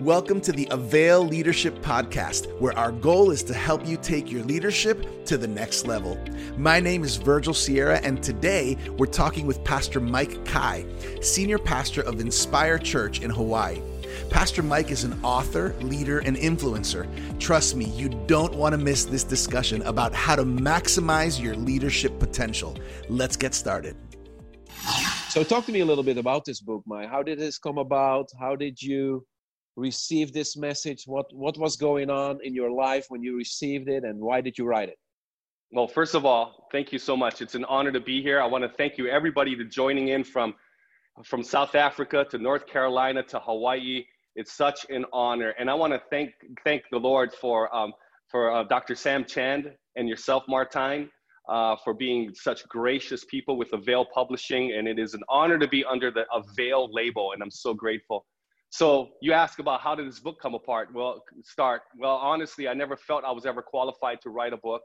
Welcome to the Avail Leadership Podcast, where our goal is to help you take your leadership to the next level. My name is Virgil Sierra, and today we're talking with Pastor Mike Kai, Senior Pastor of Inspire Church in Hawaii. Pastor Mike is an author, leader, and influencer. Trust me, you don't want to miss this discussion about how to maximize your leadership potential. Let's get started. So, talk to me a little bit about this book, Mike. How did this come about? How did you received this message? What what was going on in your life when you received it, and why did you write it? Well, first of all, thank you so much. It's an honor to be here. I want to thank you everybody to joining in from from South Africa to North Carolina to Hawaii. It's such an honor, and I want to thank thank the Lord for um, for uh, Dr. Sam Chand and yourself, Martijn, uh, for being such gracious people with Avail Publishing, and it is an honor to be under the Avail label, and I'm so grateful. So you ask about how did this book come apart? Well, start. Well, honestly, I never felt I was ever qualified to write a book.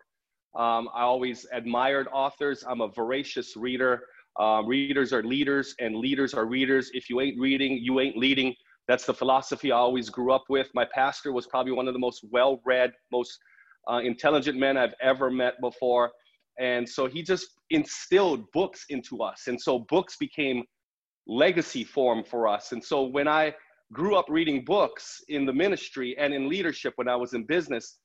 Um, I always admired authors. I'm a voracious reader. Um, readers are leaders, and leaders are readers. If you ain't reading, you ain't leading. That's the philosophy I always grew up with. My pastor was probably one of the most well-read, most uh, intelligent men I've ever met before, and so he just instilled books into us. And so books became legacy form for us. And so when I grew up reading books in the ministry and in leadership when I was in business.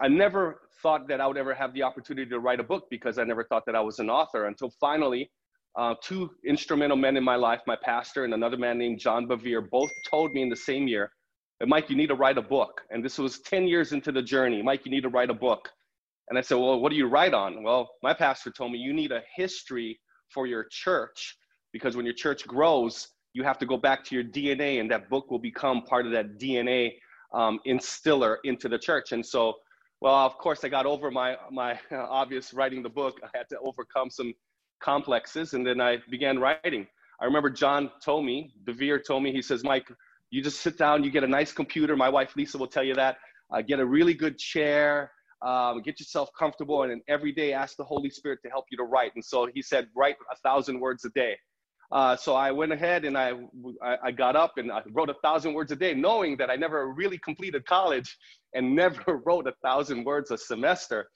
I never thought that I would ever have the opportunity to write a book because I never thought that I was an author until finally, uh, two instrumental men in my life, my pastor and another man named John Bevere, both told me in the same year that, Mike, you need to write a book. And this was 10 years into the journey. Mike, you need to write a book. And I said, Well, what do you write on? Well, my pastor told me you need a history for your church because when your church grows, you have to go back to your DNA, and that book will become part of that DNA um, instiller into the church. And so, well, of course, I got over my my obvious writing the book. I had to overcome some complexes, and then I began writing. I remember John told me, Bevere told me, he says, Mike, you just sit down, you get a nice computer. My wife Lisa will tell you that. Uh, get a really good chair, um, get yourself comfortable, and then every day ask the Holy Spirit to help you to write. And so he said, write a thousand words a day. Uh, so I went ahead and I, I got up and I wrote a thousand words a day, knowing that I never really completed college and never wrote a thousand words a semester.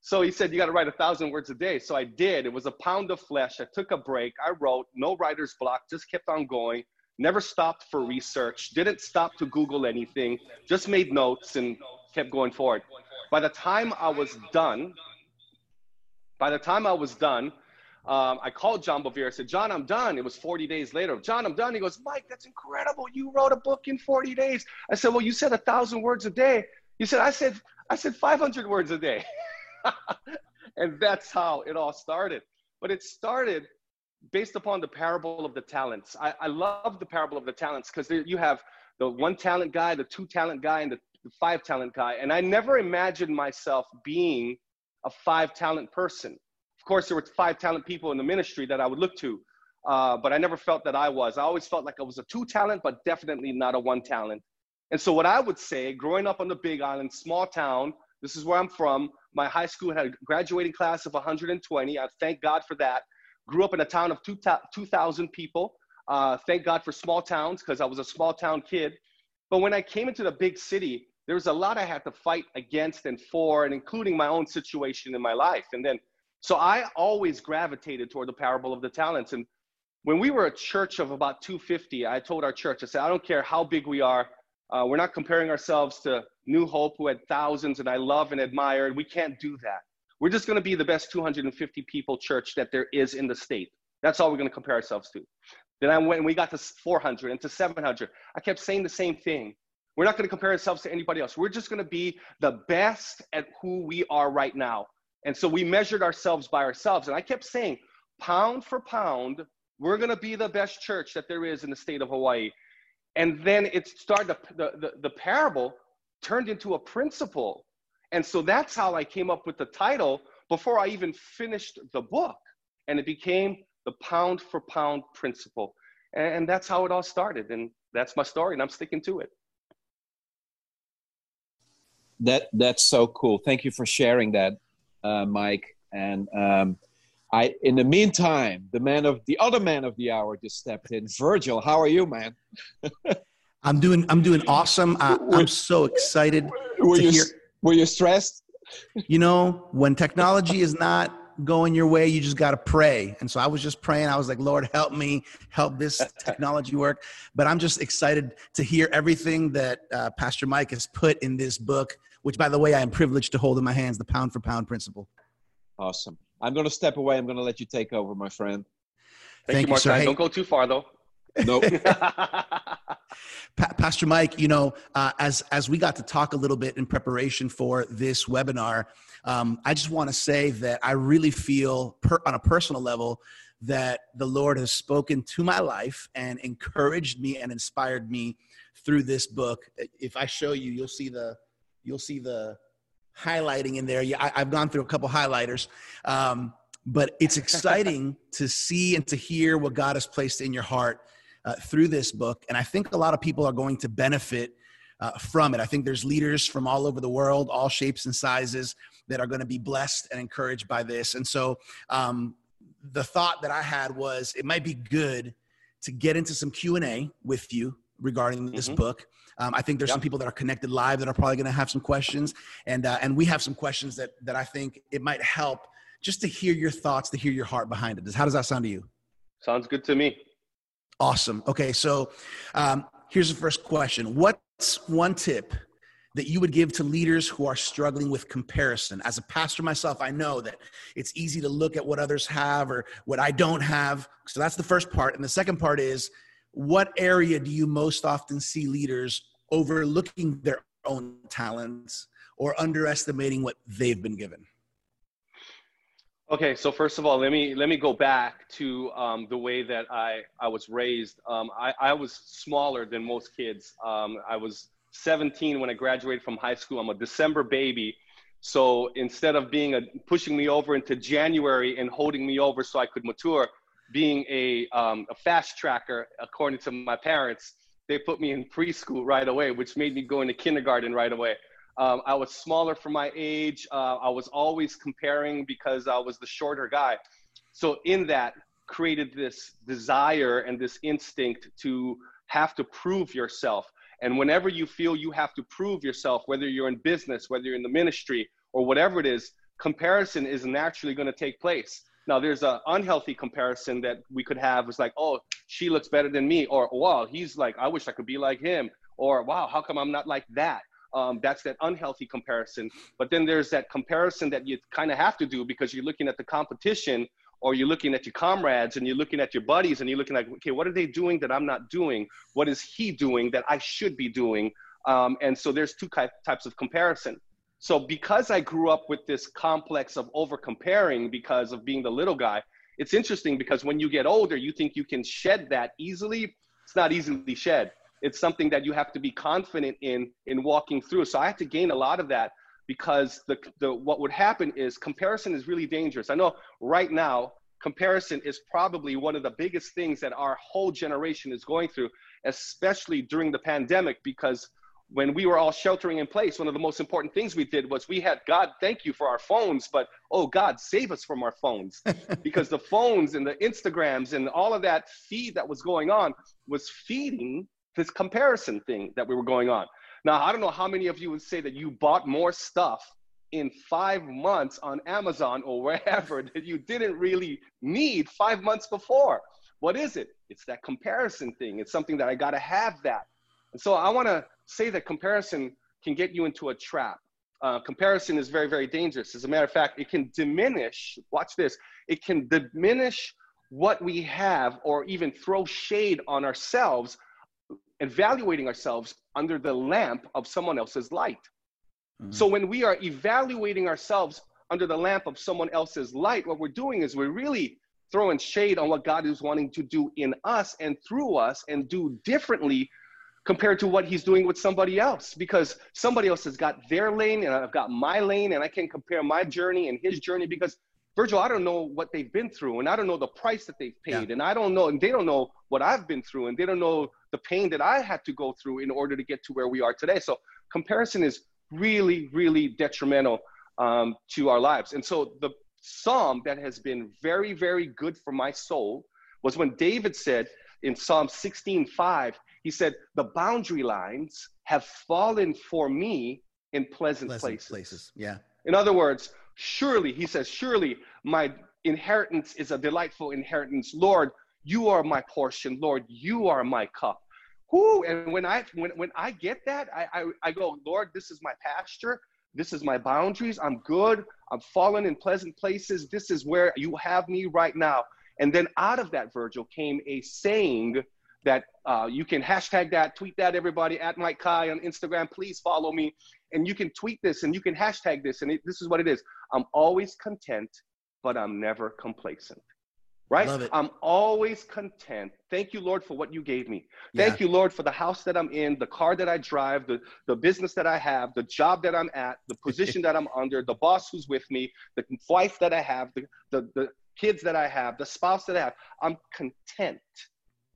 So he said, You got to write a thousand words a day. So I did. It was a pound of flesh. I took a break. I wrote, no writer's block, just kept on going, never stopped for research, didn't stop to Google anything, just made notes and kept going forward. By the time I was done, by the time I was done, um, I called John Bevere. I said, John, I'm done. It was 40 days later. John, I'm done. He goes, Mike, that's incredible. You wrote a book in 40 days. I said, well, you said a thousand words a day. He said, I said, I said 500 words a day. and that's how it all started. But it started based upon the parable of the talents. I, I love the parable of the talents because you have the one talent guy, the two talent guy, and the, the five talent guy. And I never imagined myself being a five talent person course, there were five talent people in the ministry that I would look to, uh, but I never felt that I was. I always felt like I was a two talent, but definitely not a one talent. And so, what I would say, growing up on the Big Island, small town, this is where I'm from. My high school had a graduating class of 120. I thank God for that. Grew up in a town of 2,000 people. Uh, thank God for small towns because I was a small town kid. But when I came into the big city, there was a lot I had to fight against and for, and including my own situation in my life. And then so I always gravitated toward the parable of the talents. And when we were a church of about 250, I told our church, I said, I don't care how big we are. Uh, we're not comparing ourselves to New Hope, who had thousands and I love and admire. We can't do that. We're just going to be the best 250 people church that there is in the state. That's all we're going to compare ourselves to. Then I went and we got to 400 and to 700. I kept saying the same thing. We're not going to compare ourselves to anybody else. We're just going to be the best at who we are right now. And so we measured ourselves by ourselves. And I kept saying, pound for pound, we're going to be the best church that there is in the state of Hawaii. And then it started, the, the, the parable turned into a principle. And so that's how I came up with the title before I even finished the book. And it became the pound for pound principle. And that's how it all started. And that's my story, and I'm sticking to it. That that's so cool. Thank you for sharing that uh, Mike. And um, I, in the meantime, the man of the other man of the hour just stepped in. Virgil, how are you, man? I'm doing I'm doing awesome. I, I'm so excited Were to you hear. were you stressed? You know, when technology is not going your way, you just got to pray. And so I was just praying. I was like, Lord, help me, help this technology work. But I'm just excited to hear everything that uh, Pastor Mike has put in this book, which, by the way, I am privileged to hold in my hands the pound for pound principle. Awesome. I'm going to step away. I'm going to let you take over, my friend. Thank, Thank you, you, sir. Martin. Hey- Don't go too far though. Nope. Pa- Pastor Mike, you know, uh, as as we got to talk a little bit in preparation for this webinar, um, I just want to say that I really feel, per, on a personal level, that the Lord has spoken to my life and encouraged me and inspired me through this book. If I show you, you'll see the you'll see the highlighting in there. Yeah, I, I've gone through a couple highlighters. Um, but it's exciting to see and to hear what God has placed in your heart uh, through this book. And I think a lot of people are going to benefit uh, from it. I think there's leaders from all over the world, all shapes and sizes, that are going to be blessed and encouraged by this. And so um, the thought that I had was it might be good to get into some Q&A with you regarding this Mhm. book. Um, I think there's some people that are connected live that are probably going to have some questions, and uh, and we have some questions that that I think it might help just to hear your thoughts, to hear your heart behind it. How does that sound to you? Sounds good to me. Awesome. Okay, so um, here's the first question: What's one tip that you would give to leaders who are struggling with comparison? As a pastor myself, I know that it's easy to look at what others have or what I don't have. So that's the first part, and the second part is what area do you most often see leaders overlooking their own talents or underestimating what they've been given? Okay, so first of all, let me let me go back to um, the way that I I was raised. Um, I I was smaller than most kids. Um, I was 17 when I graduated from high school. I'm a December baby, so instead of being a pushing me over into January and holding me over so I could mature, being a um, a fast tracker according to my parents, they put me in preschool right away, which made me go into kindergarten right away. Um, I was smaller for my age. Uh, I was always comparing because I was the shorter guy. So in that created this desire and this instinct to have to prove yourself. And whenever you feel you have to prove yourself, whether you're in business, whether you're in the ministry, or whatever it is, comparison is naturally going to take place. Now, there's an unhealthy comparison that we could have. It's like, oh, she looks better than me, or wow, he's like, I wish I could be like him, or wow, how come I'm not like that? Um, that's that unhealthy comparison. But then there's that comparison that you kind of have to do because you're looking at the competition or you're looking at your comrades and you're looking at your buddies and you're looking like, okay, what are they doing that I'm not doing? What is he doing that I should be doing? Um, and so there's two types of comparison. So because I grew up with this complex of over comparing because of being the little guy, it's interesting because when you get older, you think you can shed that easily. It's not easily shed. It's something that you have to be confident in in walking through. So I had to gain a lot of that because the, the what would happen is comparison is really dangerous. I know right now comparison is probably one of the biggest things that our whole generation is going through, especially during the pandemic because when we were all sheltering in place, one of the most important things we did was we had God thank you for our phones, but oh God, save us from our phones. because the phones and the Instagrams and all of that feed that was going on was feeding this comparison thing that we were going on. Now, I don't know how many of you would say that you bought more stuff in five months on Amazon or wherever that you didn't really need five months before. What is it? It's that comparison thing. It's something that I got to have that. And so I want to say that comparison can get you into a trap. Uh, comparison is very, very dangerous. As a matter of fact, it can diminish, watch this, it can diminish what we have or even throw shade on ourselves, evaluating ourselves under the lamp of someone else's light. Mm-hmm. So when we are evaluating ourselves under the lamp of someone else's light, what we're doing is we're really throwing shade on what God is wanting to do in us and through us and do differently compared to what he's doing with somebody else because somebody else has got their lane and I've got my lane and I can compare my journey and his journey because Virgil, I don't know what they've been through and I don't know the price that they've paid Yeah. and I don't know and they don't know what I've been through and they don't know the pain that I had to go through in order to get to where we are today. So comparison is really, really detrimental um, to our lives. And so the psalm that has been very, very good for my soul was when David said in Psalm 16:5, he He said, The boundary lines have fallen for me in pleasant, Pleasant places. places. Yeah. In other words, surely, he says, surely my inheritance is a delightful inheritance. Lord, you are my portion. Lord, you are my cup. Whoo, and when I when, when I get that, I, I, I go, Lord, this is my pasture. This is my boundaries. I'm good. I'm fallen in pleasant places. This is where you have me right now. And then out of that, Virgil, came a saying that uh, you can hashtag that, tweet that, everybody, at Mike Kai on Instagram. Please follow me. And you can tweet this and you can hashtag this. And it, this is what it is I'm always content, but I'm never complacent. Right? I'm always content. Thank you, Lord, for what you gave me. Thank you, Lord, for the house that I'm in, the car that I drive, the, the business that I have, the job that I'm at, the position that I'm under, the boss who's with me, the wife that I have, the, the, the kids that I have, the spouse that I have. I'm content,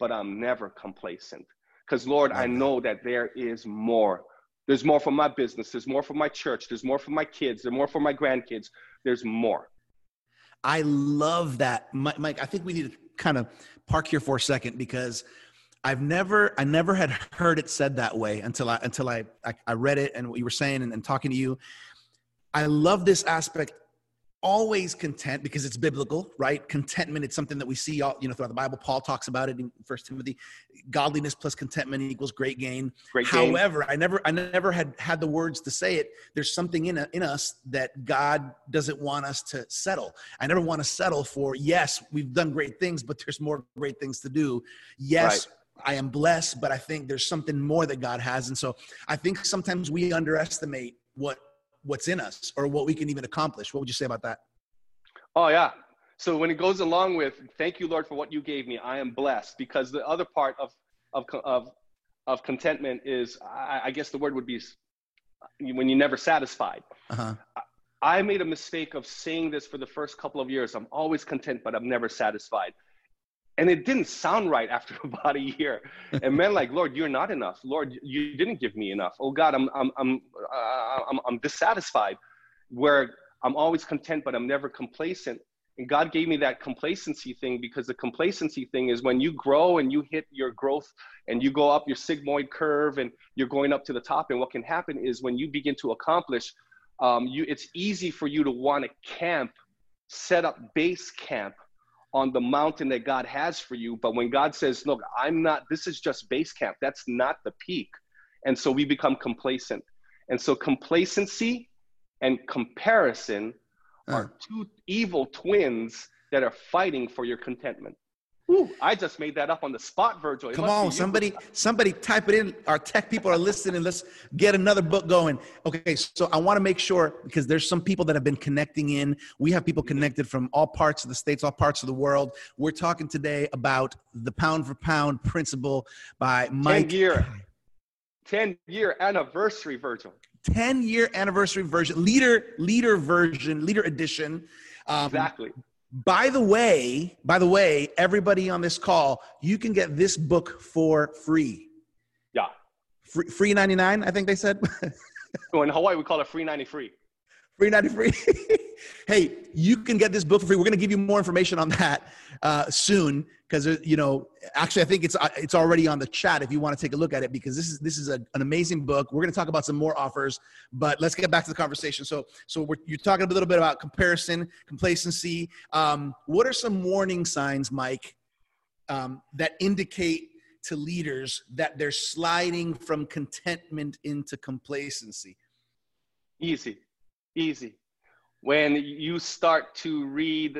but I'm never complacent. Because, Lord, I know that there is more. There's more for my business. There's more for my church. There's more for my kids. There's more for my grandkids. There's more. I love that, Mike. I think we need to kind of park here for a second because I've never, I never had heard it said that way until I, until I, I, I read it and what you were saying and, and talking to you. I love this aspect. Always content because it's biblical, right? Contentment. It's something that we see all, you know, throughout the Bible. Paul talks about it in First Timothy. Godliness plus contentment equals great gain. Great. However, I never, I never had had the words to say it. There's something in in us that God doesn't want us to settle. I never want to settle for. Yes, we've done great things, but there's more great things to do. Yes. I am blessed, but I think there's something more that God has, and so I think sometimes we underestimate what what's in us or what we can even accomplish. What would you say about that? Oh yeah. So when it goes along with "Thank you, Lord, for what you gave me," I am blessed because the other part of of of of contentment is, I, I guess the word would be when you're never satisfied. Uh-huh. I made a mistake of saying this for the first couple of years. I'm always content, but I'm never satisfied. And it didn't sound right after about a year. And man, like, Lord, you're not enough. Lord, you didn't give me enough. Oh God, I'm I'm I'm uh, I'm, I'm dissatisfied. Where I'm always content, but I'm never complacent. And God gave me that complacency thing because the complacency thing is when you grow and you hit your growth and you go up your sigmoid curve and you're going up to the top. And what can happen is when you begin to accomplish, um, you it's easy for you to want to camp, set up base camp on the mountain that God has for you. But when God says, "Look, I'm not. This is just base camp. That's not the peak," and so we become complacent. And so complacency and comparison Uh. are two evil twins that are fighting for your contentment. Whew, I just made that up on the spot, Virgil. It Come on, somebody, somebody type it in. Our tech people are listening. Let's get another book going. Okay, so I want to make sure because there's some people that have been connecting in. We have people connected from all parts of the states, all parts of the world. We're talking today about the pound for pound principle by Mike. 10 year. 10 year anniversary, Virgil. 10 year anniversary version, leader, leader version, leader edition. Um, Exactly. By the way, by the way, everybody on this call, you can get this book for free. Yeah. Free, free 99, I think they said. in Hawaii, we call it free 93. 393 hey you can get this book for free. We're going to give you more information on that uh, soon because uh, you know actually i think it's uh, it's already on the chat if you want to take a look at it because this is this is a, an amazing book. We're going to talk about some more offers but let's get back to the conversation. So so you're talking a little bit about comparison complacency. Um, what are some warning signs mike um, that indicate to leaders that they're sliding from contentment into complacency? Easy easy. When you start to read,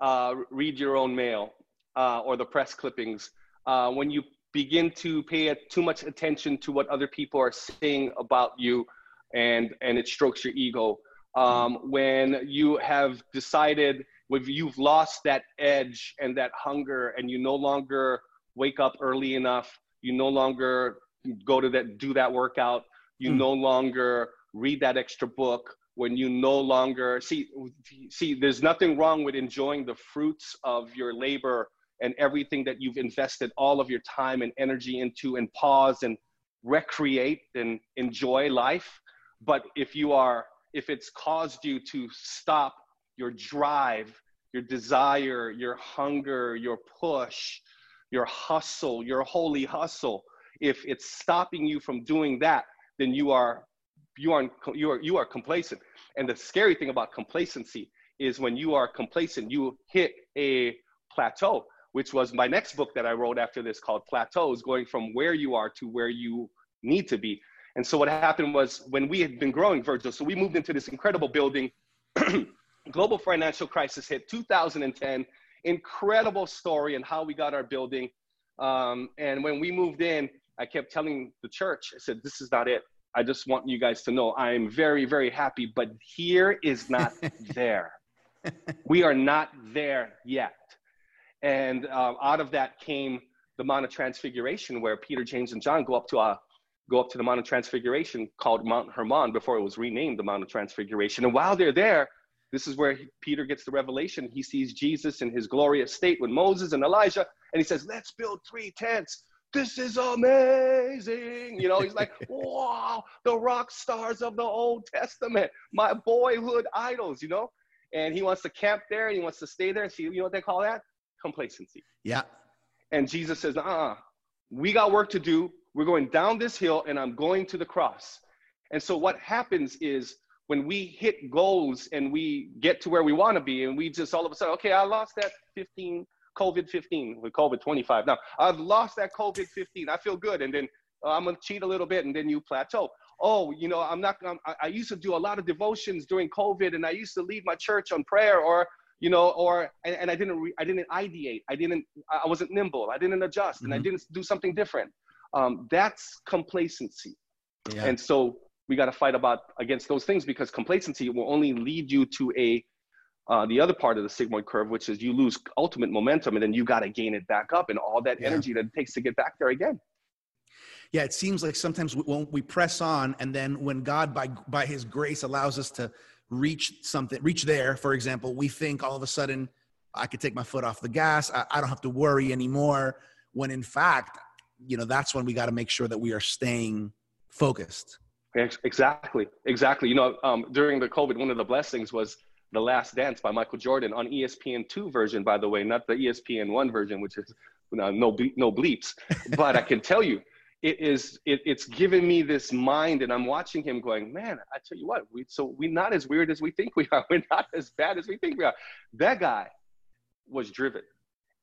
uh, read your own mail uh, or the press clippings, uh, when you begin to pay a, too much attention to what other people are saying about you, and and it strokes your ego. Um, when you have decided, when you've lost that edge and that hunger, and you no longer wake up early enough, you no longer go to that do that workout, you Hmm. no longer read that extra book when you no longer see see there's nothing wrong with enjoying the fruits of your labor and everything that you've invested all of your time and energy into and pause and recreate and enjoy life. But if you are if it's caused you to stop your drive your desire your hunger your push your hustle your holy hustle If it's stopping you from doing that, then you are you are you are you are complacent. And the scary thing about complacency is when you are complacent, you hit a plateau, which was my next book that I wrote after this called Plateaus, going from where you are to where you need to be. And so what happened was when we had been growing, Virgil, so we moved into this incredible building. Global financial crisis hit 2010. Incredible story and how we got our building. Um, and when we moved in, I kept telling the church, I said, this is not it. I just want you guys to know I am very, very happy, but here is not there. we are not there yet. And uh, out of that came the Mount of Transfiguration, where Peter, James, and John go up to a go up to the Mount of Transfiguration called Mount Hermon before it was renamed the Mount of Transfiguration. And while they're there, this is where he, Peter gets the revelation. He sees Jesus in his glorious state with Moses and Elijah, and he says, Let's build three tents. This is amazing. You know, he's like, Wow, the rock stars of the Old Testament, my boyhood idols, you know? And he wants to camp there and he wants to stay there and see, you know what they call that? Complacency. Yeah. And Jesus says, uh uh we got work to do. We're going down this hill and I'm going to the cross. And so what happens is when we hit goals and we get to where we want to be and we just all of a sudden, okay, I lost that 15, COVID 15, with COVID 25. Now, I've lost that COVID 15. I feel good. And then uh, I'm going to cheat a little bit and then you plateau. Oh, you know, I'm not, I'm, I used to do a lot of devotions during COVID and I used to lead my church on prayer or, you know, or, and, and I didn't, re, I didn't ideate. I didn't, I wasn't nimble. I didn't adjust mm-hmm. and I mm-hmm. didn't do something different um, that's complacency. Yeah. And so we got to fight about against those things because complacency will only lead you to a uh, the other part of the sigmoid curve, which is you lose ultimate momentum and then you got to gain it back up and all that yeah. energy that it takes to get back there again. Yeah, it seems like sometimes when we press on, and then when God, by by His grace, allows us to reach something, reach there, for example, we think all of a sudden I could take my foot off the gas. I, I don't have to worry anymore. When in fact, you know that's when we got to make sure that we are staying focused exactly exactly you know um, during the covid one of the blessings was the last dance by michael jordan on espn2 version by the way not the espn1 version which is uh, no no, no bleeps but i can tell you it is it, it's given me this mind and i'm watching him going man i tell you what we so we're not as weird as we think we are we're not as bad as we think we are that guy was driven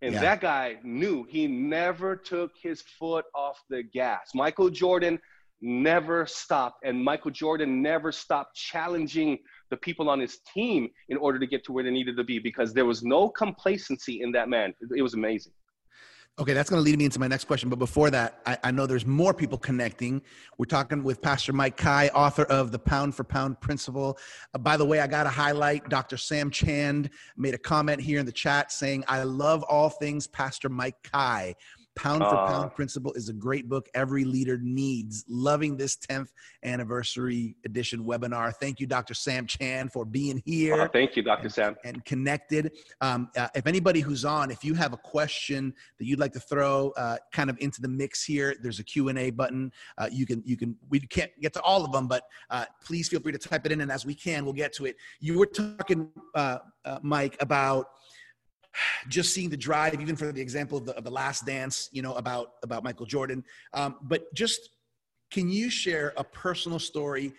and yeah. that guy knew he never took his foot off the gas. Michael Jordan never stopped, and Michael Jordan never stopped challenging the people on his team in order to get to where they needed to be because there was no complacency in that man. It was amazing. Okay, that's going to lead me into my next question. But before that, I, I, know there's more people connecting. We're talking with Pastor Mike Kai, author of The Pound for Pound Principle. Uh, by the way, I got to highlight Dr. Sam Chand made a comment here in the chat saying, I love all things Pastor Mike Kai. Pound for uh, Pound Principle is a great book every leader needs. Loving this 10th anniversary edition webinar. Thank you, Dr. Sam Chand, for being here. Uh, thank you, Dr. And, Sam. And connected. Um, uh, if anybody who's on, if you have a question that you'd like to throw uh, kind of into the mix here, there's a Q&A button. Uh, you can, you can, we can't get to all of them, but uh, please feel free to type it in. And as we can, we'll get to it. You were talking, Mike, about just seeing the drive, even for the example of the, of the last dance, you know, about, about Michael Jordan. Um, but just, can you share a personal story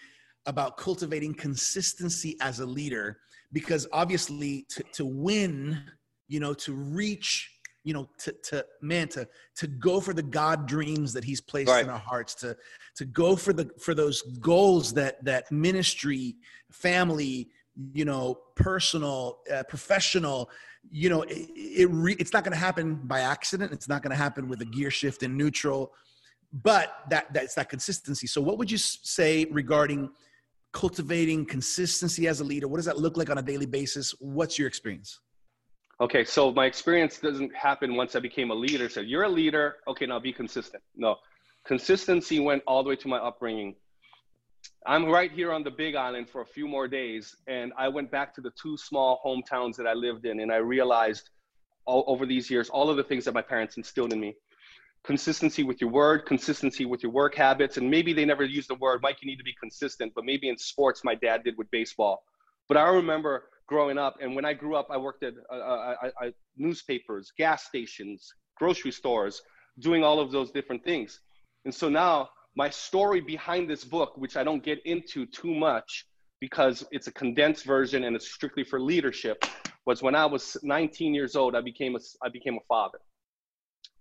about cultivating consistency as a leader? Because obviously to, to win, you know, to reach, you know, to, to man, to, to go for the God dreams that he's placed right. in our hearts, to, to go for the, for those goals that, that ministry, family, you know, personal, uh, professional, you know, it, it re- it's not going to happen by accident. It's not going to happen with a gear shift in neutral, but that that's that consistency. So, what would you say regarding cultivating consistency as a leader? What does that look like on a daily basis? What's your experience? Okay, so my experience doesn't happen once I became a leader. So you're a leader. Okay, now be consistent. No, consistency went all the way to my upbringing. I'm right here on the Big Island for a few more days, and I went back to the two small hometowns that I lived in, and I realized all over these years all of the things that my parents instilled in me consistency with your word, consistency with your work habits, and maybe they never used the word, Mike, you need to be consistent, but maybe in sports, my dad did with baseball. But I remember growing up, and when I grew up, I worked at uh, uh, uh, newspapers, gas stations, grocery stores, doing all of those different things. And so now my story behind this book, which I don't get into too much because it's a condensed version and it's strictly for leadership, was when I was 19 years old, I became a, I became a father.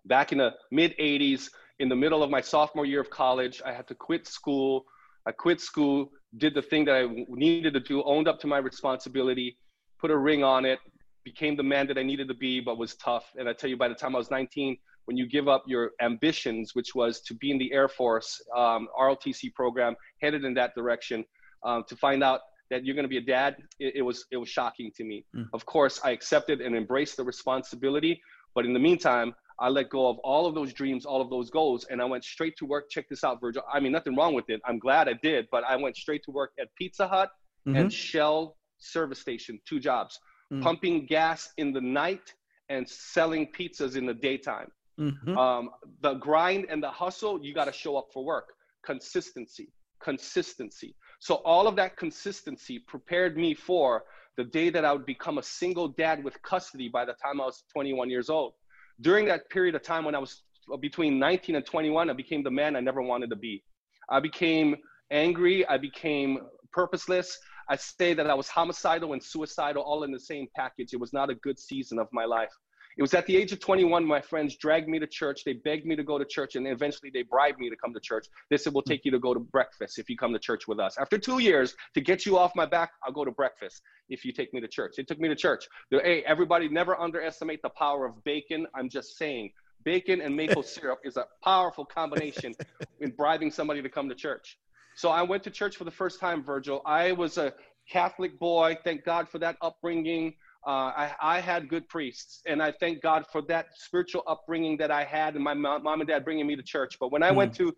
Back in the mid 80s, in the middle of my sophomore year of college, I had to quit school. I quit school, did the thing that I needed to do, owned up to my responsibility, put a ring on it, became the man that I needed to be, but was tough. And I tell you, by the time I was 19, when you give up your ambitions, which was to be in the Air Force, um, ROTC program, headed in that direction, um, to find out that you're going to be a dad, it, it, was it was shocking to me. Mm. Of course, I accepted and embraced the responsibility, but in the meantime, I let go of all of those dreams, all of those goals, and I went straight to work. Check this out, Virgil. I mean, nothing wrong with it. I'm glad I did, but I went straight to work at Pizza Hut mm-hmm. and Shell service station, two jobs, mm-hmm. pumping gas in the night and selling pizzas in the daytime. Mm-hmm. Um, the grind and the hustle, you got to show up for work. Consistency, consistency. So all of that consistency prepared me for the day that I would become a single dad with custody by the time I was 21 years old. During that period of time when I was between 19 and 21, I became the man I never wanted to be. I became angry. I became purposeless. I say that I was homicidal and suicidal all in the same package. It was not a good season of my life. It was at the age of 21, my friends dragged me to church. They begged me to go to church, and eventually they bribed me to come to church. They said, We'll hmm. take you to go to breakfast if you come to church with us. After two years, to get you off my back, I'll go to breakfast if you take me to church. They took me to church. They're, hey, everybody, never underestimate the power of bacon. I'm just saying, bacon and maple syrup is a powerful combination in bribing somebody to come to church. So I went to church for the first time, Virgil. I was a Catholic boy. Thank God for that upbringing. Uh, I, I, had good priests, and I thank God for that spiritual upbringing that I had, and my mom, mom and dad bringing me to church. But when I mm. went to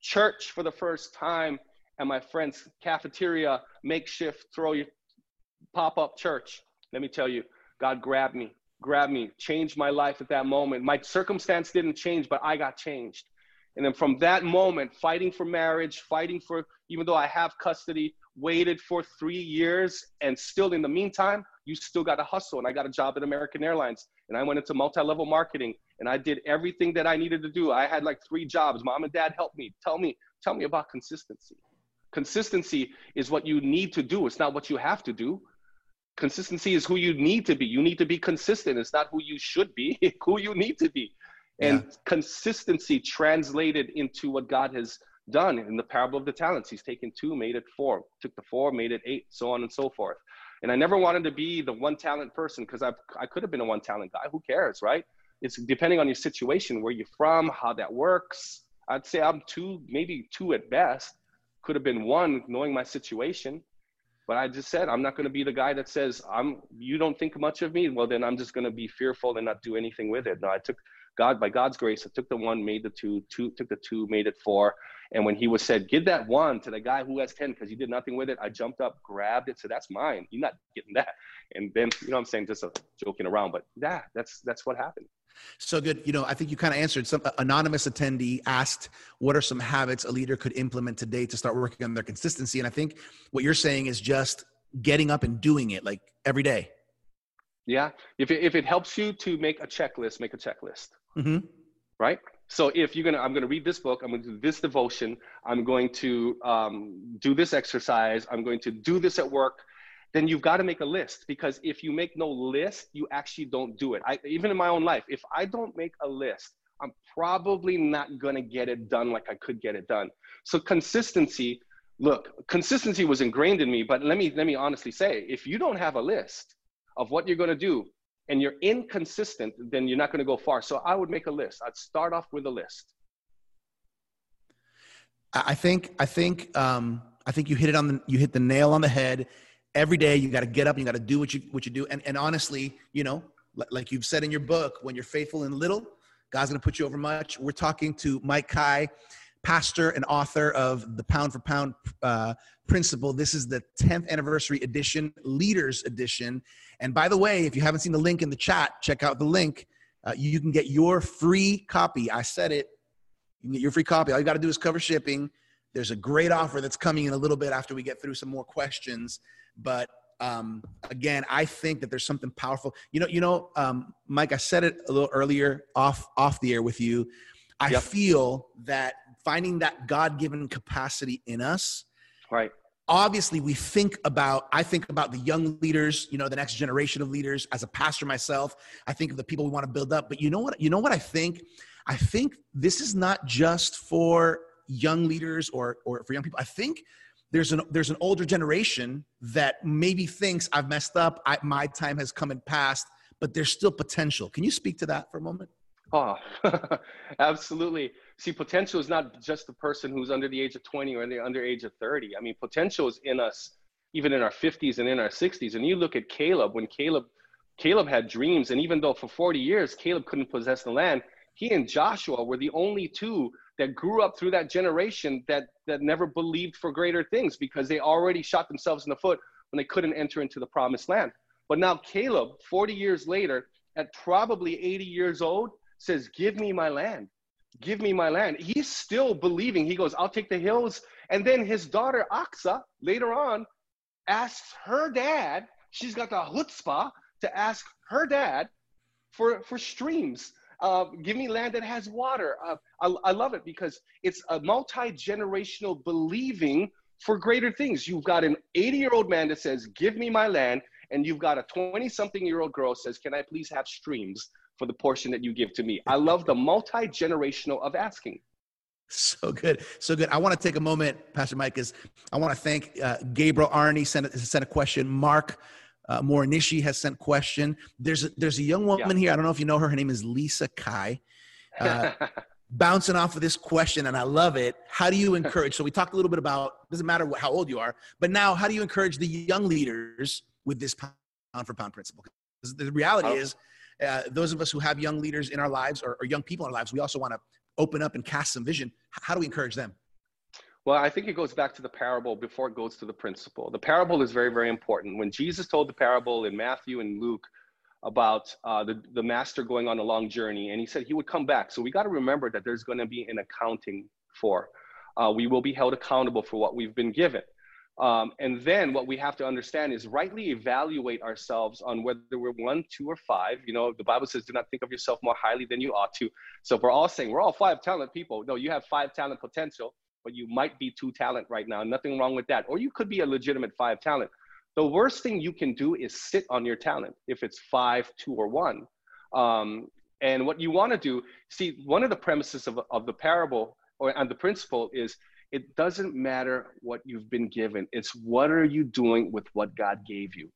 church for the first time, at my friend's cafeteria, makeshift, throw your pop up church, let me tell you, God grabbed me, grabbed me, changed my life at that moment. My circumstance didn't change, but I got changed. And then from that moment, fighting for marriage, fighting for, even though I have custody, waited for three years, and still in the meantime, you still got to hustle. And I got a job at American Airlines and I went into multi level marketing and I did everything that I needed to do. I had like three jobs. Mom and dad helped me. Tell me, tell me about consistency. Consistency is what you need to do, it's not what you have to do. Consistency is who you need to be. You need to be consistent. It's not who you should be, who you need to be. And yeah. consistency translated into what God has done in the parable of the talents. He's taken two, made it four, took the four, made it eight, so on and so forth. And I never wanted to be the one talent person because I, I could have been a one talent guy. Who cares, right? It's depending on your situation, where you're from, how that works. I'd say I'm two, maybe two at best. Could have been one, knowing my situation. But I just said I'm not going to be the guy that says I'm. You don't think much of me. Well, then I'm just going to be fearful and not do anything with it. No, I took God by God's grace. I took the one, made the two, two took the two, made it four, and when he was said, give that one to the guy who has 10 because he did nothing with it, I jumped up, grabbed it, said, that's mine. You're not getting that. And then, you know I'm saying? Just a, joking around, but yeah, that's, that's what happened. So good. You know, I think you kind of answered some anonymous attendee asked, what are some habits a leader could implement today to start working on their consistency? And I think what you're saying is just getting up and doing it like every day. Yeah. If it, if it helps you to make a checklist, make a checklist. Mm-hmm. Right? So if you're gonna i'm gonna read this book i'm gonna do this devotion i'm going to um, do this exercise i'm going to do this at work then you've got to make a list because if you make no list you actually don't do it. I, even in my own life if i don't make a list i'm probably not to get it done like i could get it done. So consistency look consistency was ingrained in me but let me let me honestly say if you don't have a list of what you're to do and you're inconsistent, then you're not going to go far. So I would make a list. I'd start off with a list. I think I think um, I think you hit it on the you hit the nail on the head. Every day you got to get up, and you got to do what you what you do. And and honestly, you know, like you've said in your book, when you're faithful in little, God's going to put you over much. We're talking to Mike Kai, pastor and author of the Pound for Pound uh, Principle. This is the 10th anniversary edition, Leaders Edition. And by the way, if you haven't seen the link in the chat, check out the link. Uh, you can get your free copy. I said it. You can get your free copy. All you got to do is cover shipping. There's a great offer that's coming in a little bit after we get through some more questions. But um, again, I think that there's something powerful. You know, you know, um, Mike. I said it a little earlier off off the air with you. I yep. feel that finding that God-given capacity in us. Right. Obviously, we think about, I think about the young leaders, you know, the next generation of leaders. As a pastor myself, I think of the people we want to build up. But you know what? You know what I think? I think this is not just for young leaders or or for young people. I think there's an there's an older generation that maybe thinks I've messed up. I, my time has come and passed, but there's still potential. Can you speak to that for a moment? Oh, absolutely. See, potential is not just the person who's under the age of 20 or the under age of 30. I mean, potential is in us, even in our 50s and in our 60s. And you look at Caleb, when Caleb, Caleb had dreams, and even though for 40 years Caleb couldn't possess the land, he and Joshua were the only two that grew up through that generation that that never believed for greater things because they already shot themselves in the foot when they couldn't enter into the promised land. But now Caleb, 40 years later, at probably 80 years old, says, Give me my land. Give me my land. He's still believing. He goes, I'll take the hills. And then his daughter, Achsah, later on, asks her dad, she's got the chutzpah to ask her dad for, for streams. Uh, give me land that has water. Uh, I, I love it because it's a multi generational believing for greater things. You've got an 80 year old man that says, Give me my land. And you've got a 20 something year old girl says, Can I please have streams for the portion that you give to me? I love the multi generational of asking. So good, so good. I want to take a moment, Pastor Mike, because I want to thank uh, Gabriel Arnie sent a, sent a question. Mark uh, Morinishi has sent question. There's a, there's a young woman yeah. here. I don't know if you know her. Her name is Lisa Kai. Uh, bouncing off of this question, and I love it. How do you encourage? So we talked a little bit about doesn't matter what, how old you are, but now how do you encourage the young leaders with this pound for pound principle? Because the reality oh. is, uh, those of us who have young leaders in our lives or, or young people in our lives, we also want to open up and cast some vision. How do we encourage them? Well, I think it goes back to the parable before it goes to the principle. The parable is very, very important. When Jesus told the parable in Matthew and Luke about uh, the, the master going on a long journey, and he said he would come back. So we got to remember that there's going to be an accounting for. Uh, we will be held accountable for what we've been given. Um, and then what we have to understand is rightly evaluate ourselves on whether we're one, two, or five. You know, the Bible says, do not think of yourself more highly than you ought to. So if we're all saying we're all five talent people, no, you have five talent potential but you might be two talent right now. Nothing wrong with that. Or you could be a legitimate five talent. The worst thing you can do is sit on your talent if it's five, two, or one. Um, and what you want to do, see, one of the premises of, of the parable or and the principle is it doesn't matter what you've been given. It's what are you doing with what God gave you.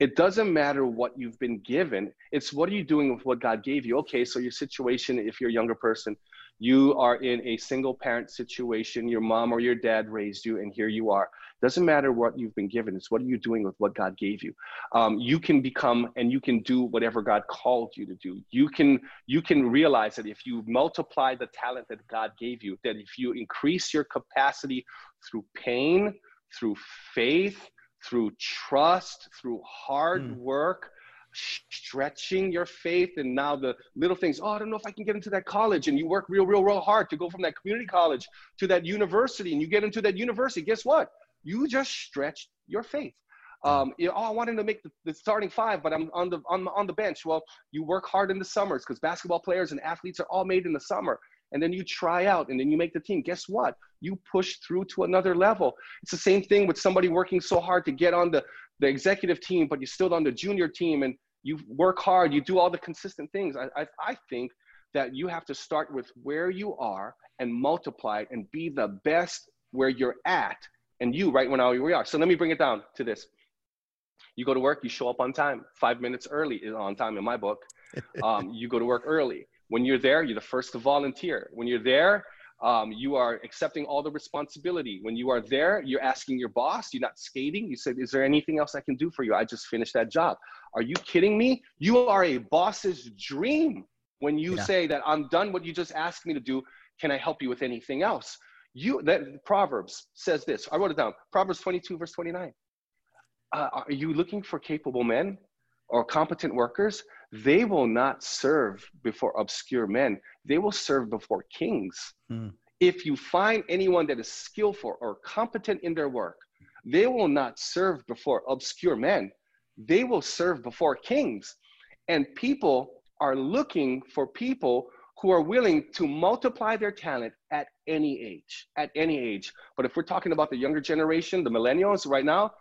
It doesn't matter what you've been given. It's what are you doing with what God gave you. Okay, so your situation, if you're a younger person, you are in a single parent situation. Your mom or your dad raised you and here you are. Doesn't matter what you've been given. It's what are you doing with what god gave you. Um, you can become and you can do whatever god called you to do. You can you can realize that if you multiply the talent that god gave you that if you increase your capacity through pain through faith through trust through hard mm. work stretching your faith and now the little things oh i don't know if i can get into that college and you work real real real hard to go from that community college to that university and you get into that university guess what you just stretched your faith um, you know, oh, I wanted to make the, the, starting five, but I'm on the on, on the bench. Well, you work hard in the summers because basketball players and athletes are all made in the summer. And then you try out and then you make the team. Guess what? You push through to another level. It's the same thing with somebody working so hard to get on the, the executive team, but you're still on the junior team and you work hard, you do all the consistent things. I, I, I think that you have to start with where you are and multiply it and be the best where you're at and you right when you are. So let me bring it down to this. You go to work, you show up on time. Five minutes early is on time in my book. Um, you go to work early. When you're there, you're the first to volunteer. When you're there, um, you are accepting all the responsibility. When you are there, you're asking your boss, you're not skating. You said, Is there anything else I can do for you? I just finished that job. Are you kidding me? You are a boss's dream when you yeah. say that I'm done what you just asked me to do. Can I help you with anything else? You that Proverbs says this. I wrote it down. Proverbs 22, verse 29. Uh, are you looking for capable men or competent workers? They will not serve before obscure men. They will serve before kings. Mm. If you find anyone that is skillful or competent in their work, they will not serve before obscure men. They will serve before kings. And people are looking for people who are willing to multiply their talent at any age, at any age. But if we're talking about the younger generation, the millennials right now,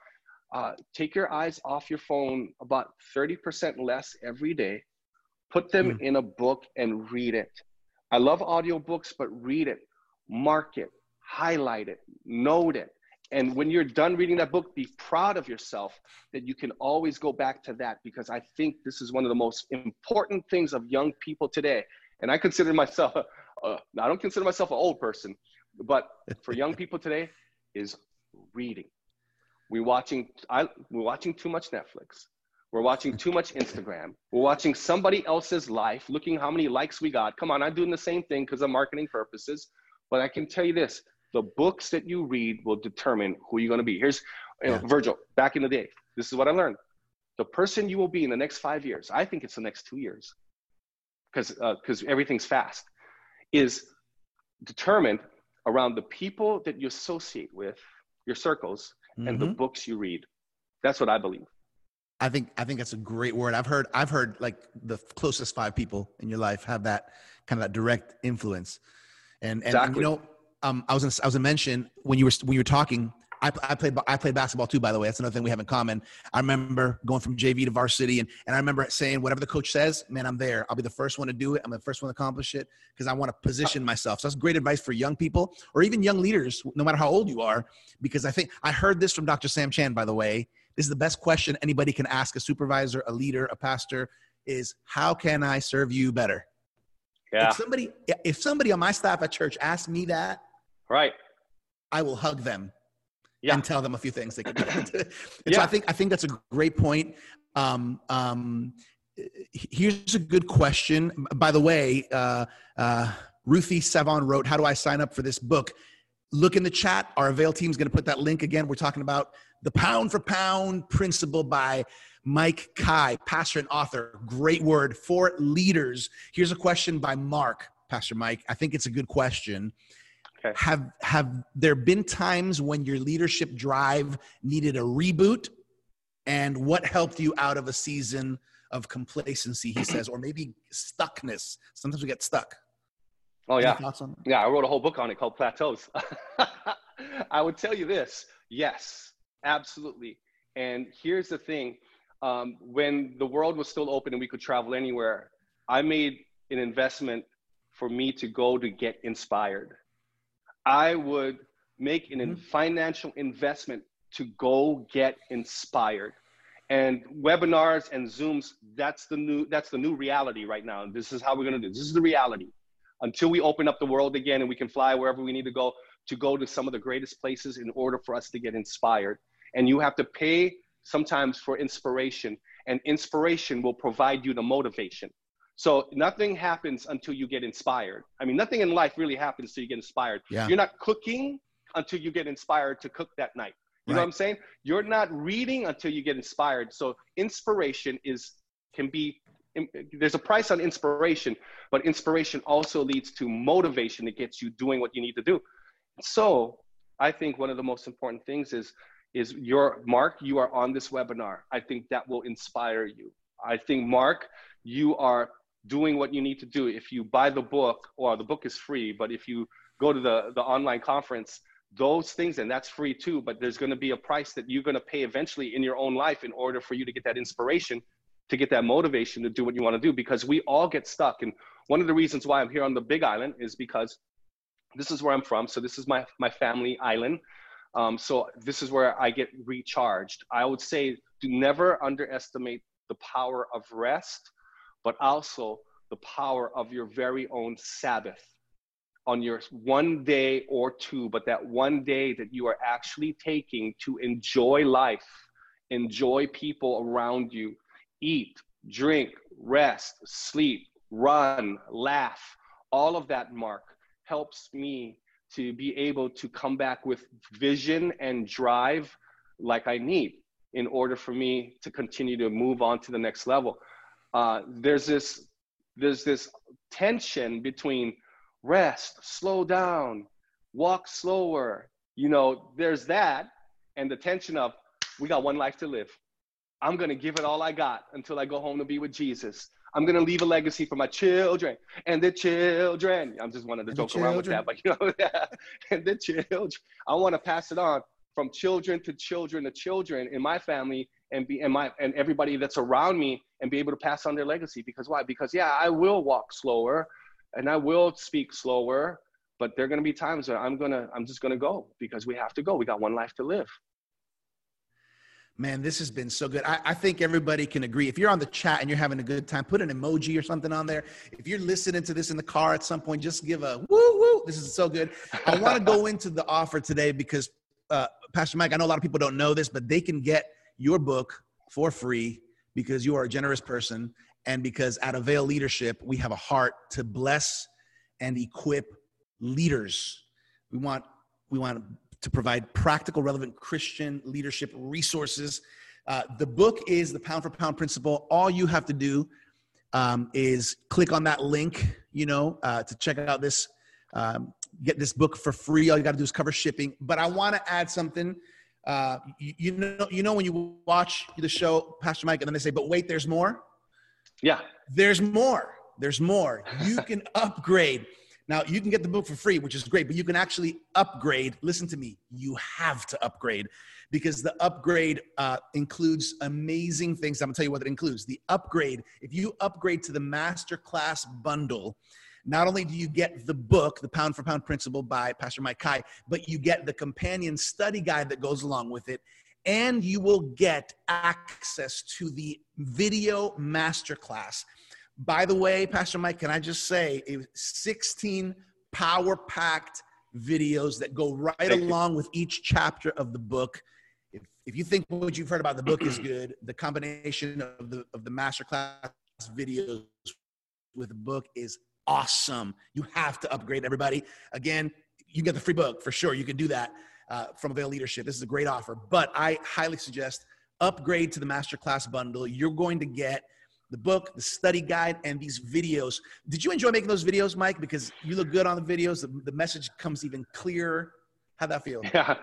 uh, take your eyes off your phone about 30% less every day. Put them mm. in a book and read it. I love audiobooks, but read it, mark it, highlight it, note it. And when you're done reading that book, be proud of yourself that you can always go back to that because I think this is one of the most important things of young people today. And I consider myself, uh, I don't consider myself an old person, but for young people today, is reading. We're watching, I, we're watching too much Netflix. We're watching too much Instagram. We're watching somebody else's life, looking how many likes we got. Come on, I'm doing the same thing because of marketing purposes. But I can tell you this the books that you read will determine who you're going to be. Here's you know, yeah. Virgil, back in the day, this is what I learned. The person you will be in the next five years, I think it's the next two years, because because uh, everything's fast, is determined around the people that you associate with, your circles, mm-hmm. and the mm-hmm. books you read. That's what I believe. I think I think that's a great word. I've heard I've heard like the closest five people in your life have that kind of that direct influence, and and, exactly. and you know um, I was gonna, I was gonna mention when you were when you were talking. I, I played I played basketball too, by the way. That's another thing we have in common. I remember going from JV to varsity, and, and I remember saying, whatever the coach says, man, I'm there. I'll be the first one to do it. I'm the first one to accomplish it because I want to position myself. So that's great advice for young people or even young leaders, no matter how old you are. Because I think I heard this from Dr. Sam Chand, by the way. This is the best question anybody can ask a supervisor, a leader, a pastor: is how can I serve you better? Yeah. If somebody if somebody on my staff at church asked me that, Right. I will hug them yeah. and tell them a few things they can do. yeah. So I think I think that's a great point. Um, um, here's a good question. By the way, uh, uh, Ruthie Savon wrote, "How do I sign up for this book?" Look in the chat. Our Avail team is going to put that link again. We're talking about the pound for pound principle by Mike Kai, pastor and author. Great word for leaders. Here's a question by Mark, Pastor Mike. I think it's a good question. Okay. Have have there been times when your leadership drive needed a reboot? And what helped you out of a season of complacency, he says, or maybe stuckness? Sometimes we get stuck. Oh yeah. Yeah, I wrote a whole book on it called Plateaus. I would tell you this, yes, absolutely. And here's the thing. Um, when the world was still open and we could travel anywhere, I made an investment for me to go to get inspired. I would make an mm-hmm. financial investment to go get inspired. And webinars and Zooms, that's the new that's the new reality right now. This is how we're gonna do. This is the reality. Until we open up the world again and we can fly wherever we need to go to go to some of the greatest places in order for us to get inspired. And you have to pay sometimes for inspiration, and inspiration will provide you the motivation. So nothing happens until you get inspired. I mean, nothing in life really happens until you get inspired. Yeah. You're not cooking until you get inspired to cook that night. You right. know what I'm saying? You're not reading until you get inspired. So inspiration is can be there's a price on inspiration, but inspiration also leads to motivation that gets you doing what you need to do. So I think one of the most important things is is your Mark, you are on this webinar. I think that will inspire you. I think Mark, you are doing what you need to do. If you buy the book, or the book is free, but if you go to the, the online conference, those things, and that's free too, but there's going to be a price that you're going to pay eventually in your own life in order for you to get that inspiration, to get that motivation to do what you want to do, because we all get stuck. And one of the reasons why I'm here on the Big Island is because this is where I'm from. So this is my, my family island. Um, so this is where I get recharged. I would say do never underestimate the power of rest but also the power of your very own Sabbath on your one day or two, but that one day that you are actually taking to enjoy life, enjoy people around you, eat, drink, rest, sleep, run, laugh. All of that, Mark, helps me to be able to come back with vision and drive like I need in order for me to continue to move on to the next level uh, there's this there's this tension between rest, slow down, walk slower. You know, there's that, and the tension of we got one life to live. I'm gonna give it all I got until I go home to be with Jesus. I'm gonna leave a legacy for my children and the children. I'm just wanted to and joke around with that, but you know, and the children. I want to pass it on from children to children to children in my family and be and my and everybody that's around me and be able to pass on their legacy. Because why? Because yeah, I will walk slower and I will speak slower, but there are gonna be times where I'm gonna I'm just gonna go because we have to go. We got one life to live. Man, this has been so good. I, I, think everybody can agree. If you're on the chat and you're having a good time, put an emoji or something on there. If you're listening to this in the car at some point, just give a woo woo. This is so good. I want to go into the offer today because, uh, Pastor Mike, I know a lot of people don't know this, but they can get your book for free because you are a generous person and because at Avail Leadership, we have a heart to bless and equip leaders. We want we want to provide practical, relevant Christian leadership resources. Uh, the book is the pound for pound principle. All you have to do um, is click on that link, you know, uh, to check out this, um, get this book for free. All you got to do is cover shipping. But I want to add something. Uh, you, you, know, you know when you watch the show, Pastor Mike, and then they say, "But wait, there's more." Yeah, there's more. There's more. You can upgrade. Now, you can get the book for free, which is great, but you can actually upgrade. Listen to me, you have to upgrade because the upgrade uh, includes amazing things. I'm gonna tell you what it includes. The upgrade, if you upgrade to the masterclass bundle, not only do you get the book, The Pound for Pound Principle by Pastor Mike Kai, but you get the companion study guide that goes along with it. And you will get access to the video masterclass by the way, Pastor Mike, can I just say 16 power packed videos that go right Thank along you. with each chapter of the book. If, if you think what you've heard about the book is good, the combination of the of the masterclass videos with the book is awesome. You have to upgrade everybody. Again, you get the free book for sure. You can do that uh, from Avail Leadership. This is a great offer, but I highly suggest upgrade to the masterclass bundle. You're going to get the book, the study guide, and these videos. Did you enjoy making those videos, Mike? Because you look good on the videos. The, the message comes even clearer. How'd that feel? Yeah.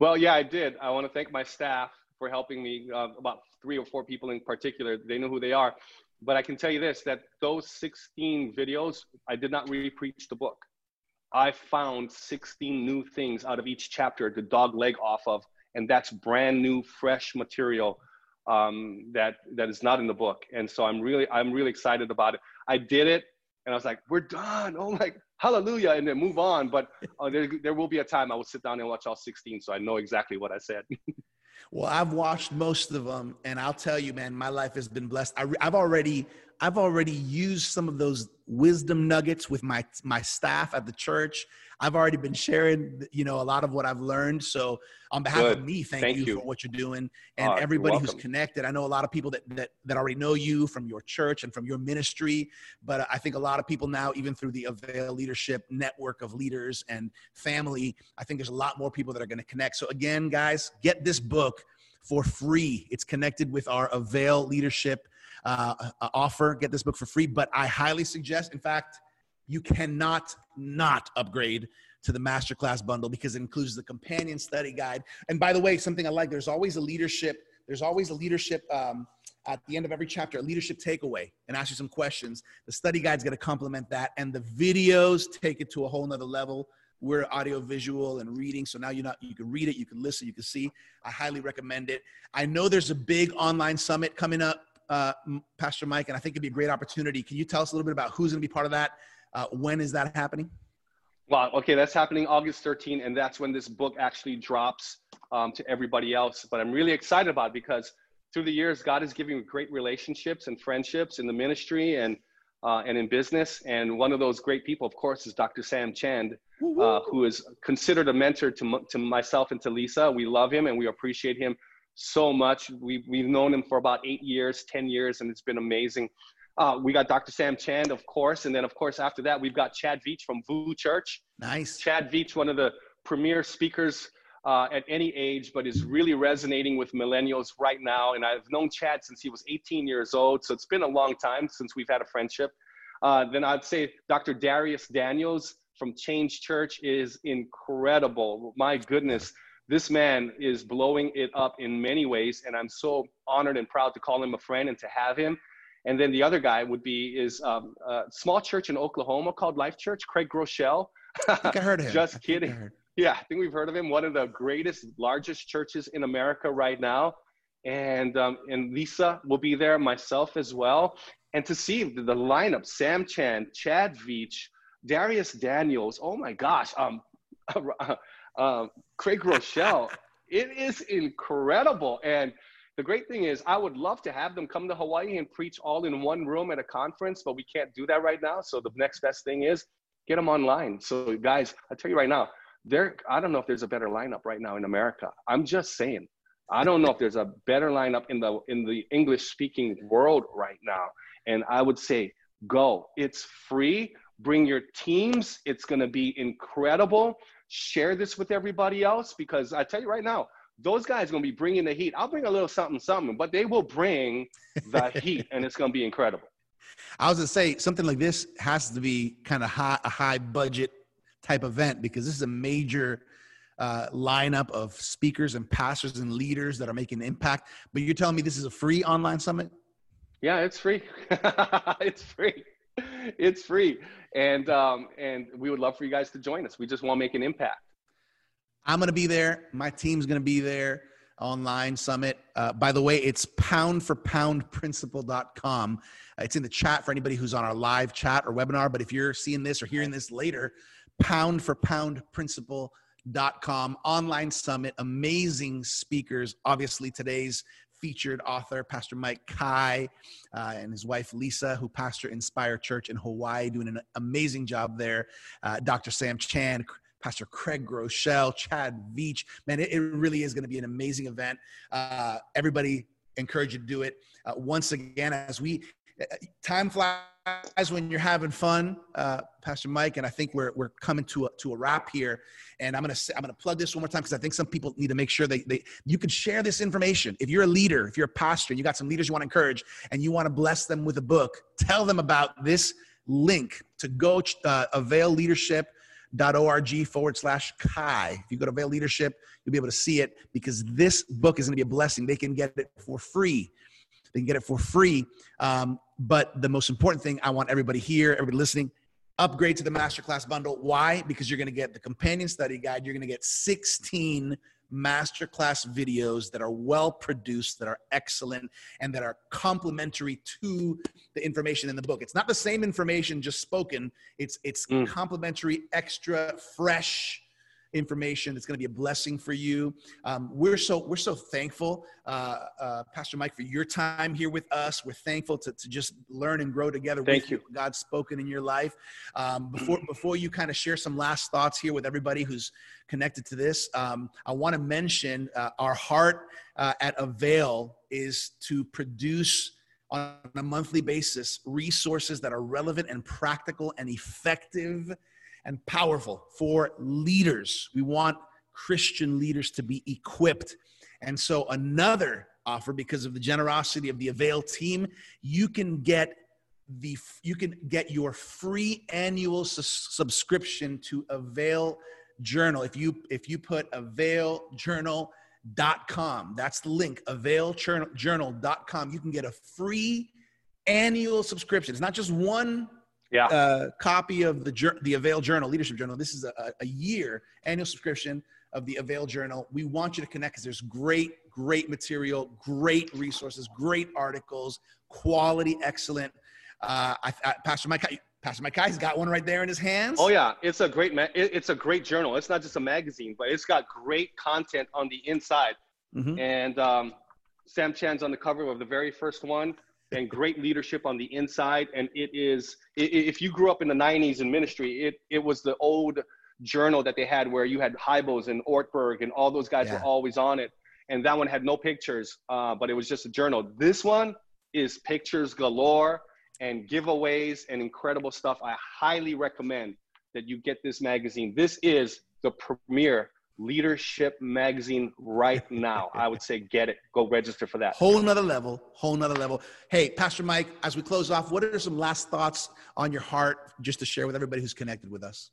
Well, yeah, I did. I want to thank my staff for helping me. Uh, about three or four people in particular. They know who they are. But I can tell you this: that those 16 videos, I did not re-preach the book. I found 16 new things out of each chapter to dog leg off of, and that's brand new, fresh material um, that that is not in the book. And so I'm really I'm really excited about it. I did it, and I was like, we're done. Oh my hallelujah, and then move on. But uh, there there will be a time I will sit down and watch all 16, so I know exactly what I said. well, I've watched most of them, and I'll tell you, man, my life has been blessed. I, I've already I've already used some of those wisdom nuggets with my my staff at the church. I've already been sharing, you know, a lot of what I've learned. So on behalf Good. of me, thank, thank you, you, for what you're doing and uh, everybody who's connected. I know a lot of people that, that that already know you from your church and from your ministry, but I think a lot of people now, even through the Avail Leadership network of leaders and family, I think there's a lot more people that are going to connect. So again, guys, get this book for free. It's connected with our Avail Leadership uh, uh, offer. Get this book for free, but I highly suggest, in fact, you cannot not upgrade to the masterclass bundle because it includes the companion study guide. And by the way, something I like, there's always a leadership, there's always a leadership um, at the end of every chapter, a leadership takeaway and ask you some questions. The study guide's to complement that. And the videos take it to a whole nother level. We're audio visual and reading. So now you're not you can read it, you can listen, you can see. I highly recommend it. I know there's a big online summit coming up, uh, Pastor Mike, and I think it'd be a great opportunity. Can you tell us a little bit about who's going to be part of that? Uh, when is that happening? Well, okay, that's happening August 13, and that's when this book actually drops um, to everybody else. But I'm really excited about it because through the years, God is giving me great relationships and friendships in the ministry and uh, and in business. And one of those great people, of course, is Dr. Sam Chand, uh, who is considered a mentor to, to myself and to Lisa. We love him and we appreciate him so much. We, we've known him for about eight years, 10 years, and it's been amazing. Uh, we got Dr. Sam Chand, of course. And then, of course, after that, we've got Chad Veach from VOUS Church. Nice. Chad Veach, one of the premier speakers uh, at any age, but is really resonating with millennials right now. And I've known Chad since he was 18 years old. So it's been a long time since we've had a friendship. Uh, then I'd say Dr. Darius Daniels from Change Church is incredible. My goodness, this man is blowing it up in many ways. And I'm so honored and proud to call him a friend and to have him. And then the other guy would be is um, a small church in Oklahoma called Life Church, Craig Groeschel. I think I heard of him. Just kidding. Yeah, I think we've heard of him. One of the greatest, largest churches in America right now. And um, and Lisa will be there, myself as well. And to see the, the lineup: Sam Chand, Chad Veach, Darius Daniels. Oh my gosh, um, uh, Craig Groeschel. it is incredible. And the great thing is, I would love to have them come to Hawaii and preach all in one room at a conference, but we can't do that right now. So the next best thing is get them online. So guys, I tell you right now, there. I don't know if there's a better lineup right now in America. I'm just saying. I don't know if there's a better lineup in the in the English speaking world right now. And I would say go. It's free. Bring your teams. It's going to be incredible. Share this with everybody else because I tell you right now, those guys are going to be bringing the heat. I'll bring a little something, something, but they will bring the heat, and it's going to be incredible. I was going to say something like this has to be kind of high, a high budget type event because this is a major uh, lineup of speakers and pastors and leaders that are making an impact. But you're telling me this is a free online summit? Yeah, it's free. it's free. It's free, and um, and we would love for you guys to join us. We just want to make an impact. I'm going to be there. My team's going to be there. Online summit. Uh, by the way, it's pound for pound principle.com. It's in the chat for anybody who's on our live chat or webinar. But if you're seeing this or hearing this later, pound for pound principle.com online summit amazing speakers obviously today's featured author, Pastor Mike Kai, uh, and his wife Lisa, who pastor Inspire Church in Hawaii, doing an amazing job there. Uh, Dr. Sam Chand, Pastor Craig Groeschel, Chad Veach. Man, it, it really is going to be an amazing event. Uh, everybody encourage you to do it. Uh, once again, as we time flies when you're having fun, uh, Pastor Mike, and I think we're we're coming to a, to a wrap here. And I'm gonna I'm gonna plug this one more time because I think some people need to make sure they they you can share this information. If you're a leader, if you're a pastor, and you got some leaders you want to encourage, and you want to bless them with a book, tell them about this link to go uh, avail leadership org forward slash Kai. If you go to Avail Leadership, you'll be able to see it because this book is going to be a blessing. They can get it for free. They can get it for free. Um, but the most important thing I want everybody here, everybody listening, upgrade to the masterclass bundle. Why? Because you're going to get the companion study guide. You're going to get 16 masterclass videos that are well produced, that are excellent, and that are complementary to the information in the book. It's not the same information just spoken. It's it's mm. complementary, extra, fresh information. It's going to be a blessing for you. Um, we're so we're so thankful, uh, uh, Pastor Mike, for your time here with us. We're thankful to, to just learn and grow together. Thank you. God's spoken in your life. Um, before before you kind of share some last thoughts here with everybody who's connected to this, um, I want to mention uh, our heart uh, at Avail is to produce on a monthly basis resources that are relevant and practical and effective and powerful for leaders. We want Christian leaders to be equipped. And so, another offer, because of the generosity of the Avail team, you can get the you can get your free annual su- subscription to Avail Journal. If you if you put availjournal.com, that's the link, availjournal.com, you can get a free annual subscription. It's not just one yeah. uh, copy of the the Avail Journal, Leadership Journal. This is a, a year annual subscription of the Avail Journal. We want you to connect because there's great, great material, great resources, great articles, quality, excellent. Uh, I, I, Pastor Mike, Pastor Mike Kai's got one right there in his hands. Oh yeah, it's a great ma- it, it's a great journal. It's not just a magazine, but it's got great content on the inside. Mm-hmm. And um, Sam Chand's on the cover of the very first one and great leadership on the inside. And it is, if you grew up in the 90s in ministry, it, it was the old journal that they had where you had Hybels and Ortberg and all those guys yeah. were always on it. And that one had no pictures, uh, but it was just a journal. This one is pictures galore and giveaways and incredible stuff. I highly recommend that you get this magazine. This is the premier leadership magazine right now. I would say get it. Go register for that. Whole nother level. Whole nother level. Hey, Pastor Mike, as we close off, what are some last thoughts on your heart just to share with everybody who's connected with us?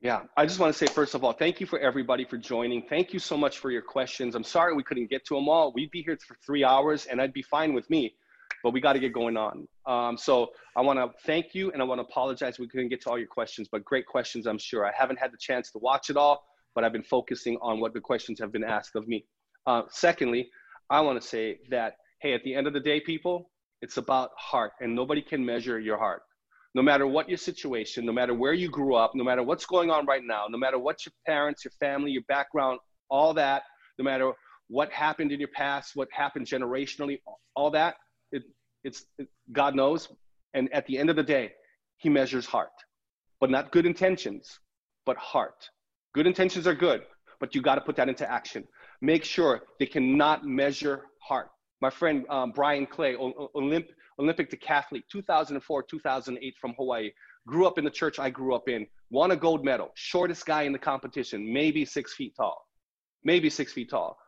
Yeah, I just want to say, first of all, thank you for everybody for joining. Thank you so much for your questions. I'm sorry we couldn't get to them all. We'd be here for three hours and I'd be fine with me. but we got to get going on. Um, so I want to thank you and I want to apologize. We couldn't get to all your questions, but great questions, I'm sure. I haven't had the chance to watch it all, but I've been focusing on what the questions have been asked of me. Uh, secondly, I want to say that, hey, at the end of the day, people, it's about heart, and nobody can measure your heart. No matter what your situation, no matter where you grew up, no matter what's going on right now, no matter what your parents, your family, your background, all that, no matter what happened in your past, what happened generationally, all that, it, it's it, God knows. And at the end of the day, He measures heart, but not good intentions, but heart. Good intentions are good, but you got to put that into action. Make sure they cannot measure heart. My friend um, Brian Clay, Olymp- Olympic decathlete, 2004, 2008 from Hawaii, grew up in the church I grew up in, won a gold medal, shortest guy in the competition, maybe six feet tall, maybe six feet tall,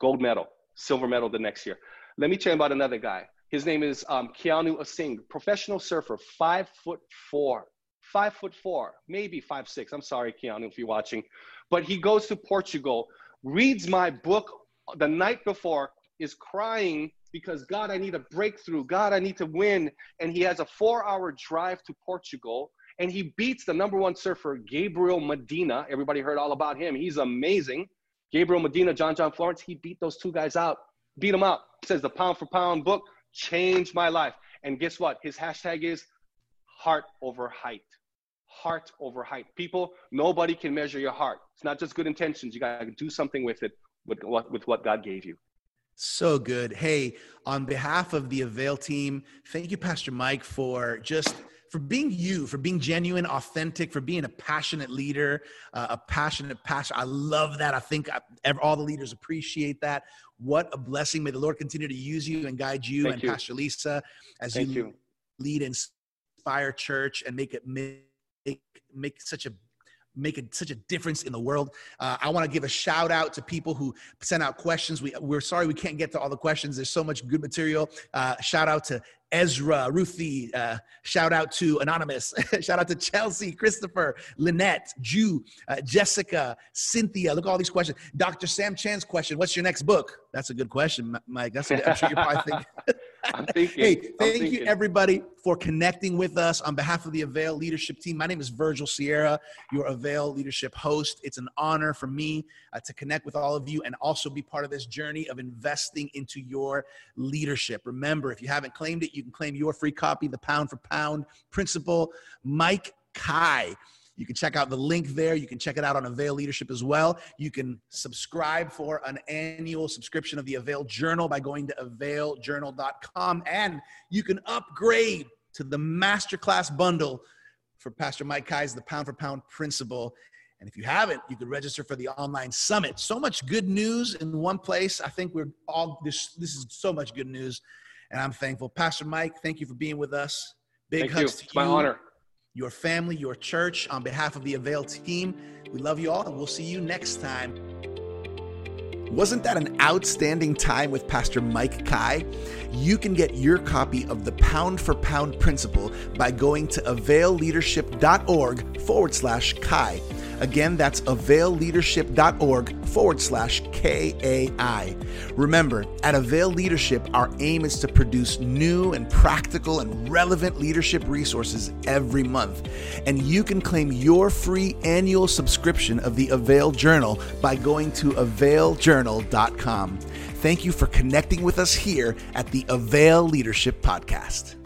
gold medal, silver medal the next year. Let me tell you about another guy. His name is um, Keanu Asing, professional surfer, five foot four, five foot four, maybe five six. I'm sorry, Keanu, if you're watching, but he goes to Portugal, reads my book the night before, is crying because God, I need a breakthrough. God, I need to win. And he has a four hour drive to Portugal and he beats the number one surfer, Gabriel Medina. Everybody heard all about him. He's amazing. Gabriel Medina, John John Florence, he beat those two guys out, beat them up. Says the pound for pound book changed my life. And guess what? His hashtag is heart over height. Heart over height. People, nobody can measure your heart. It's not just good intentions. You got to do something with it, with what, with what God gave you. So good. Hey, on behalf of the Avail team, thank you, Pastor Mike, for just for being you, for being genuine, authentic, for being a passionate leader, uh, a passionate pastor. I love that. I think I, all the leaders appreciate that. What a blessing. May the Lord continue to use you and guide you Thank and you. Pastor Lisa as you, you. lead and Inspire Church and make it make, make such a make a, such a difference in the world. Uh, I want to give a shout out to people who sent out questions. We, we're sorry we can't get to all the questions. There's so much good material. Uh, shout out to Ezra, Ruthie, uh, shout out to Anonymous, shout out to Chelsea, Christopher, Lynette, Jew, uh, Jessica, Cynthia. Look at all these questions. Dr. Sam Chand's question What's your next book? That's a good question, Mike. That's a, I'm sure you're probably thinking. I'm thinking. hey, I'm thank you everybody for connecting with us on behalf of the Avail Leadership Team. My name is Virgil Sierra, your Avail Leadership host. It's an honor for me uh, to connect with all of you and also be part of this journey of investing into your leadership. Remember, if you haven't claimed it, you can claim your free copy, The Pound for Pound Principle. Mike Kai. You can check out the link there. You can check it out on Avail Leadership as well. You can subscribe for an annual subscription of the Avail Journal by going to availjournal.com. And you can upgrade to the masterclass bundle for Pastor Mike Kai's The Pound for Pound Principle. And if you haven't, you could register for the online summit. So much good news in one place. I think we're all this. This is so much good news, and I'm thankful. Pastor Mike, thank you for being with us. Big Thank you. to It's my honor. Your family, your church. On behalf of the Avail team, we love you all, and we'll see you next time. Wasn't that an outstanding time with Pastor Mike Kai? You can get your copy of the Pound for Pound Principle by going to availleadership.org forward slash Kai. Again, that's availleadership.org forward slash KAI. Remember, at Avail Leadership, our aim is to produce new and practical and relevant leadership resources every month. And you can claim your free annual subscription of the Avail Journal by going to availjournal.com. Thank you for connecting with us here at the Avail Leadership Podcast.